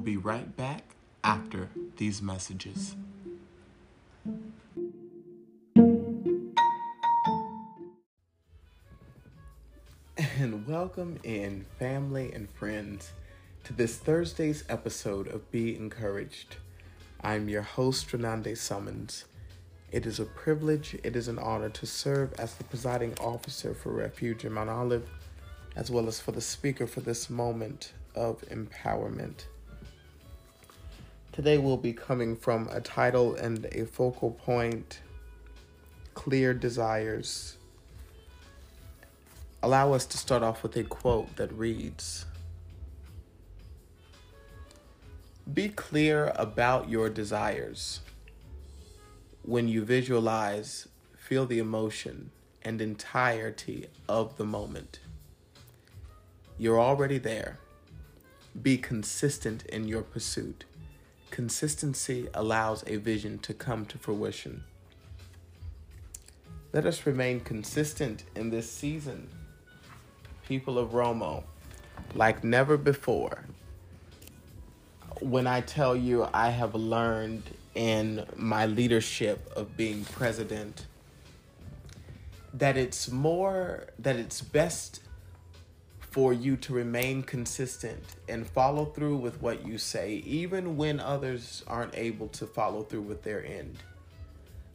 We'll be right back after these messages. And welcome in, family and friends, to this Thursday's episode of Be Encouraged. I'm your host, Renande Summons. It is a privilege, it is an honor to serve as the presiding officer for Refuge in Mount Olive, as well as for the speaker for this moment of empowerment. Today we'll be coming from a title and a focal point Clear Desires. Allow us to start off with a quote that reads Be clear about your desires. When you visualize, feel the emotion and entirety of the moment. You're already there. Be consistent in your pursuit. Consistency allows a vision to come to fruition. Let us remain consistent in this season, people of Romo, like never before. When I tell you I have learned in my leadership of being president that it's more, that it's best for you to remain consistent and follow through with what you say, even when others aren't able to follow through with their end.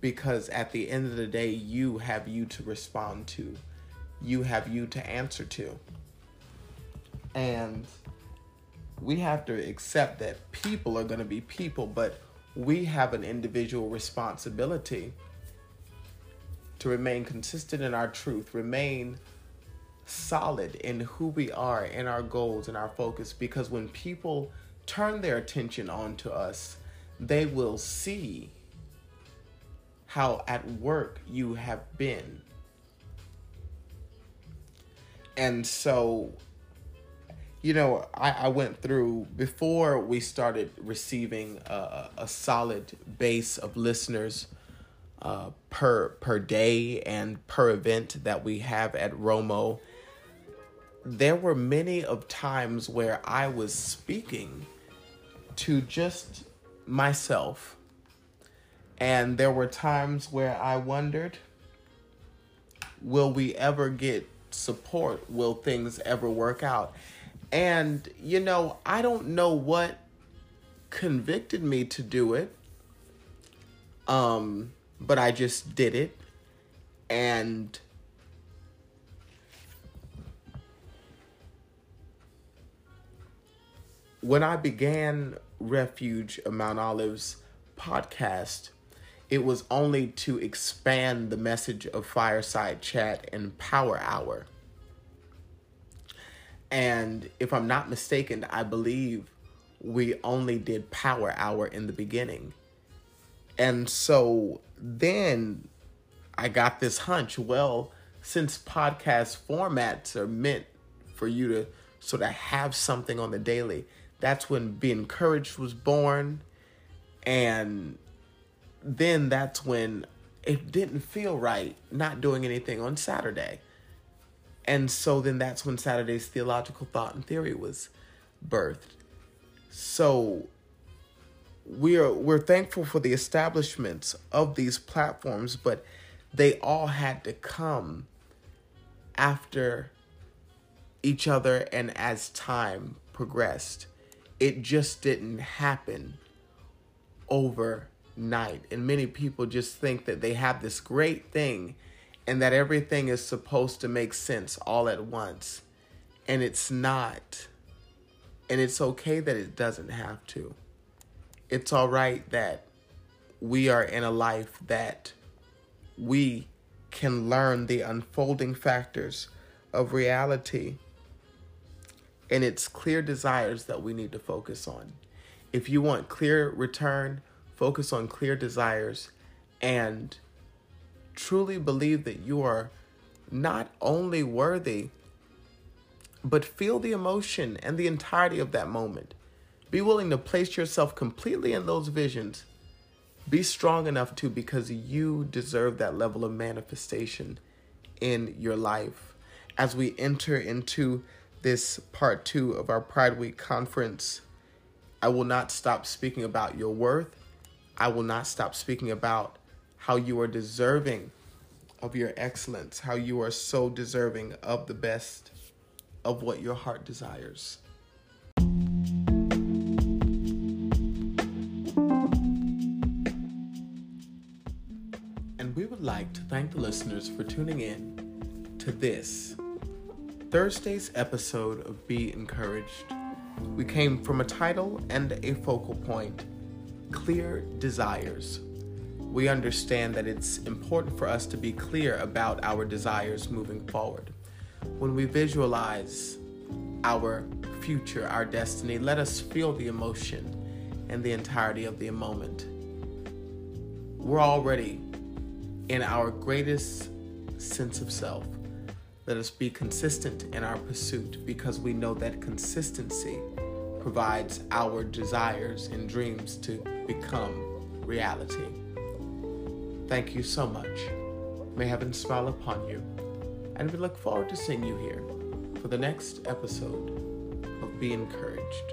Because at the end of the day, you have you to respond to, you have you to answer to. And we have to accept that people are going to be people, but we have an individual responsibility to remain consistent in our truth, remain solid in who we are and our goals and our focus because when people turn their attention onto us, they will see how at work you have been. And so, you know, I, I went through before we started receiving a, a solid base of listeners uh, per per day and per event that we have at Romo there were many of times where I was speaking to just myself. And there were times where I wondered, will we ever get support? Will things ever work out? And, you know, I don't know what convicted me to do it. Um, but I just did it. And when I began Refuge Mount Olive's podcast, it was only to expand the message of Fireside Chat and Power Hour. And if I'm not mistaken, I believe we only did Power Hour in the beginning. And so then I got this hunch well, since podcast formats are meant for you to sort of have something on the daily, that's when Being Encouraged was born. And then that's when it didn't feel right not doing anything on Saturday. And so then that's when Saturday's theological thought and theory was birthed. So we're we're thankful for the establishments of these platforms, but they all had to come after each other and as time progressed. It just didn't happen overnight. And many people just think that they have this great thing and that everything is supposed to make sense all at once. And it's not. And it's okay that it doesn't have to. It's all right that we are in a life that we can learn the unfolding factors of reality. And it's clear desires that we need to focus on. If you want clear return, focus on clear desires and truly believe that you are not only worthy, but feel the emotion and the entirety of that moment. Be willing to place yourself completely in those visions. Be strong enough to because you deserve that level of manifestation in your life. As we enter into this part two of our Pride Week conference, I will not stop speaking about your worth. I will not stop speaking about how you are deserving of your excellence, how you are so deserving of the best of what your heart desires. And we would like to thank the listeners for tuning in to this Thursday's episode of Be Encouraged. We came from a title and a focal point Clear Desires we understand that it's important for us to be clear about our desires moving forward. When we visualize our future, our destiny, let us feel the emotion and the entirety of the moment. We're already in our greatest sense of self. Let us be consistent in our pursuit because we know that consistency provides our desires and dreams to become reality. Thank you so much. May heaven smile upon you, and we look forward to seeing you here for the next episode of Be Encouraged.